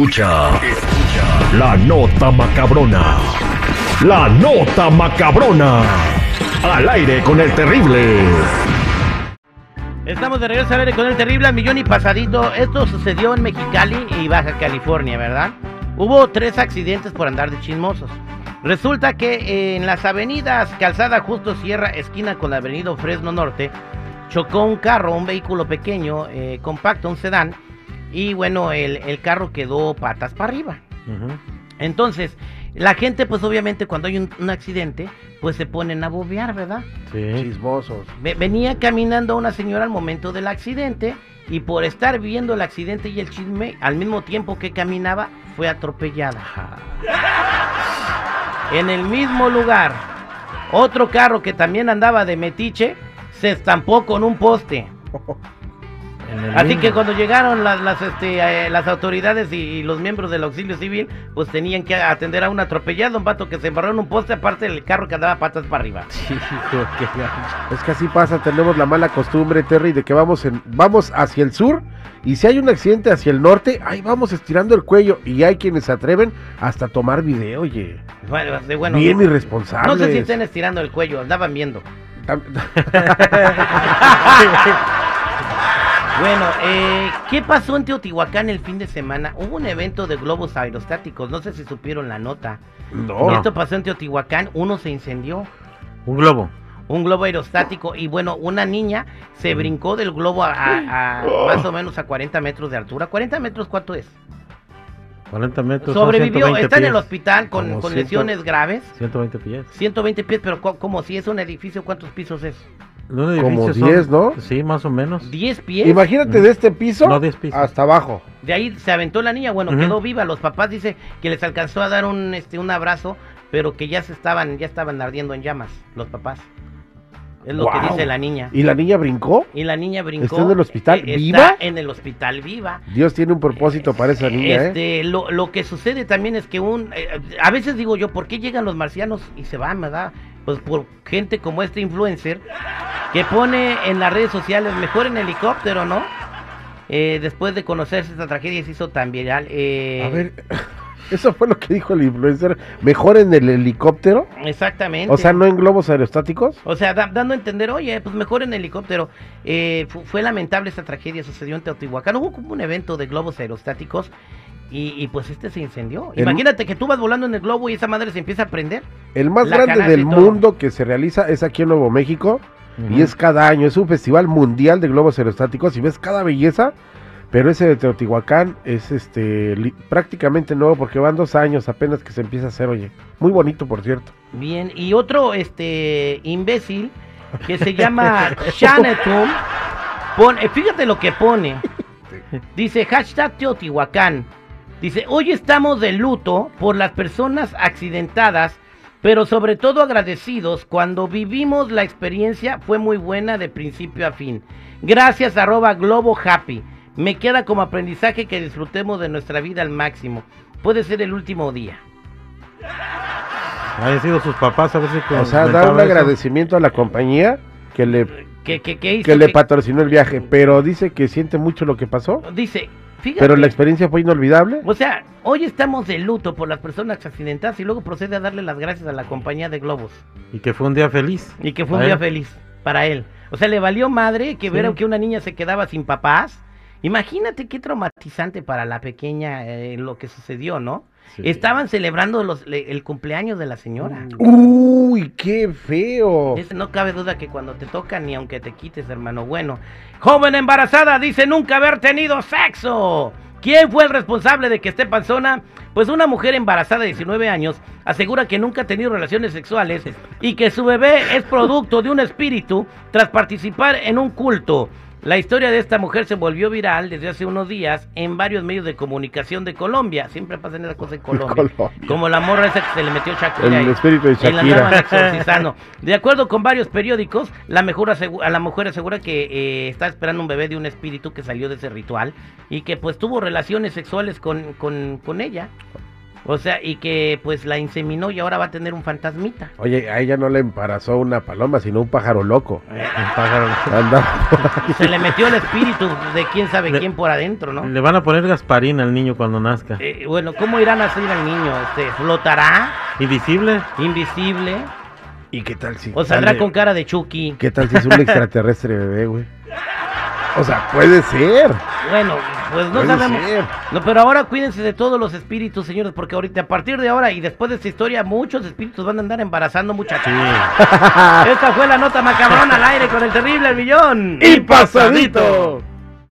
Escucha, escucha la nota macabrona. La nota macabrona. Al aire con el terrible. Estamos de regreso al aire con el terrible millón y pasadito. Esto sucedió en Mexicali y Baja California, ¿verdad? Hubo tres accidentes por andar de chismosos. Resulta que en las avenidas Calzada Justo Sierra, esquina con la avenida Fresno Norte, chocó un carro, un vehículo pequeño, eh, compacto, un sedán, y bueno, el, el carro quedó patas para arriba. Entonces, la gente, pues obviamente, cuando hay un, un accidente, pues se ponen a bobear, ¿verdad? Sí. Chismosos. Ve- Venía caminando una señora al momento del accidente y por estar viendo el accidente y el chisme, al mismo tiempo que caminaba, fue atropellada. En el mismo lugar, otro carro que también andaba de metiche se estampó con un poste. Así que cuando llegaron las, las, este, eh, las autoridades y, y los miembros del auxilio civil, pues tenían que atender a un atropellado, un vato que se embarró en un poste, aparte del carro que andaba patas para arriba. Hijo, qué gacho. Es que así pasa, tenemos la mala costumbre, Terry, de que vamos en, vamos hacia el sur y si hay un accidente hacia el norte, ahí vamos estirando el cuello y hay quienes se atreven hasta tomar video, oye. Bueno, de- bueno, Bien no- irresponsables. No sé si estén estirando el cuello, andaban viendo. Bueno, eh, ¿qué pasó en Teotihuacán el fin de semana? Hubo un evento de globos aerostáticos, no sé si supieron la nota. no. Esto pasó en Teotihuacán, uno se incendió, Un globo. un globo aerostático, y bueno, una niña se brincó del globo a, a- a más o menos a 40 metros de altura. ¿40 metros cuánto es? 40 metros. Sobrevivió, 120 está en el hospital con, lesiones graves. 120 pies. 120 pies, pero co- como si es un edificio, ¿cuántos pisos es? Un Como edificio 10, ¿no? Sí, más o menos. 10 pies. Imagínate de este piso No, 10 pisos. hasta abajo. De ahí se aventó la niña, bueno, quedó viva. Los papás dice que les alcanzó a dar un este un abrazo, pero que ya se estaban ya estaban ardiendo en llamas los papás. Es lo que dice la niña. ¿Y la niña brincó? Y la niña brincó. ¿Está en el hospital eh, viva? Está en el hospital viva. Dios tiene un propósito para esa niña, ¿eh? Este, lo, lo que sucede también es que un eh, a veces digo yo, ¿por qué llegan los marcianos y se van, verdad? Pues por gente como este influencer que pone en las redes sociales mejor en helicóptero, ¿no? Eh, después de conocerse esta tragedia se hizo tan viral. eh, A ver, eso fue lo que dijo el influencer. ¿Mejor en el helicóptero? Exactamente. O sea, no en globos aerostáticos. O sea, da- dando a entender, oye, pues mejor en helicóptero. Eh, fu- fue lamentable esta tragedia, sucedió en Teotihuacán. Hubo como un evento de globos aerostáticos y, y, pues este se incendió. El- Imagínate que tú vas volando en el globo y esa madre se empieza a prender. El más La grande del mundo que se realiza es aquí en Nuevo México y es cada año. Es un festival mundial de globos aerostáticos y ves cada belleza. Pero ese de Teotihuacán es este li- prácticamente nuevo porque van dos años apenas que se empieza a hacer, oye. Muy bonito, por cierto. Bien, y otro este imbécil que se llama Shanetum, pone, fíjate lo que pone. Dice hashtag Teotihuacán. Dice, hoy estamos de luto por las personas accidentadas, pero sobre todo agradecidos cuando vivimos la experiencia fue muy buena de principio a fin. Gracias arroba Globo Happy. Me queda como aprendizaje que disfrutemos de nuestra vida al máximo. Puede ser el último día. Hayan sido sus papás a ver si O sea, da un eso. agradecimiento a la compañía que le, ¿Qué, qué, qué hizo? que le ¿Qué- patrocinó el viaje, pero dice que siente mucho lo que pasó. Dice, fíjate. Pero la experiencia fue inolvidable. O sea, hoy estamos de luto por las personas accidentadas y luego procede a darle las gracias a la compañía de globos. Y que fue un día feliz. Y que fue un día feliz para él. O sea, le valió madre que Sí. ver que una niña se quedaba sin papás. Imagínate qué traumatizante para la pequeña eh, lo que sucedió, ¿no? Sí. Estaban celebrando los, le- el cumpleaños de la señora. Uy, qué feo. No cabe duda que cuando te toca ni aunque te quites, hermano. Bueno, joven embarazada dice nunca haber tenido sexo. ¿Quién fue el responsable de que esté panzona? Pues una mujer embarazada de 19 años asegura que nunca ha tenido relaciones sexuales y que su bebé es producto de un espíritu tras participar en un culto. La historia de esta mujer se volvió viral desde hace unos días en varios medios de comunicación de Colombia. Siempre pasan esas cosas en Colombia. Colombia. Como la morra esa que se le metió Shakira. El ahí. espíritu de Shakira. De acuerdo con varios periódicos, la, mejor asegu- a la mujer asegura que eh, está esperando un bebé de un espíritu que salió de ese ritual y que pues tuvo relaciones sexuales con, con, con ella. O sea, y que pues la inseminó y ahora va a tener un fantasmita. Oye, a ella no le embarazó una paloma, sino un pájaro loco. Un pájaro. Se le metió el espíritu de quién sabe Le- quién por adentro, ¿no? Le van a poner Gasparín al niño cuando nazca. Eh, bueno, ¿cómo irán a hacer al niño? Este, ¿Flotará? ¿Invisible? ¿Invisible? ¿Y qué tal si ¿O saldrá sale- con cara de Chucky? ¿Qué tal si es un extraterrestre bebé, güey? O sea, puede ser. Bueno, pues no puede sabemos. ser. No, pero ahora cuídense de todos los espíritus, señores, porque ahorita, a partir de ahora y después de esta historia, muchos espíritus van a andar embarazando muchachos. Sí. Esta fue la nota macabrona al aire con el terrible el millón. Y pasadito.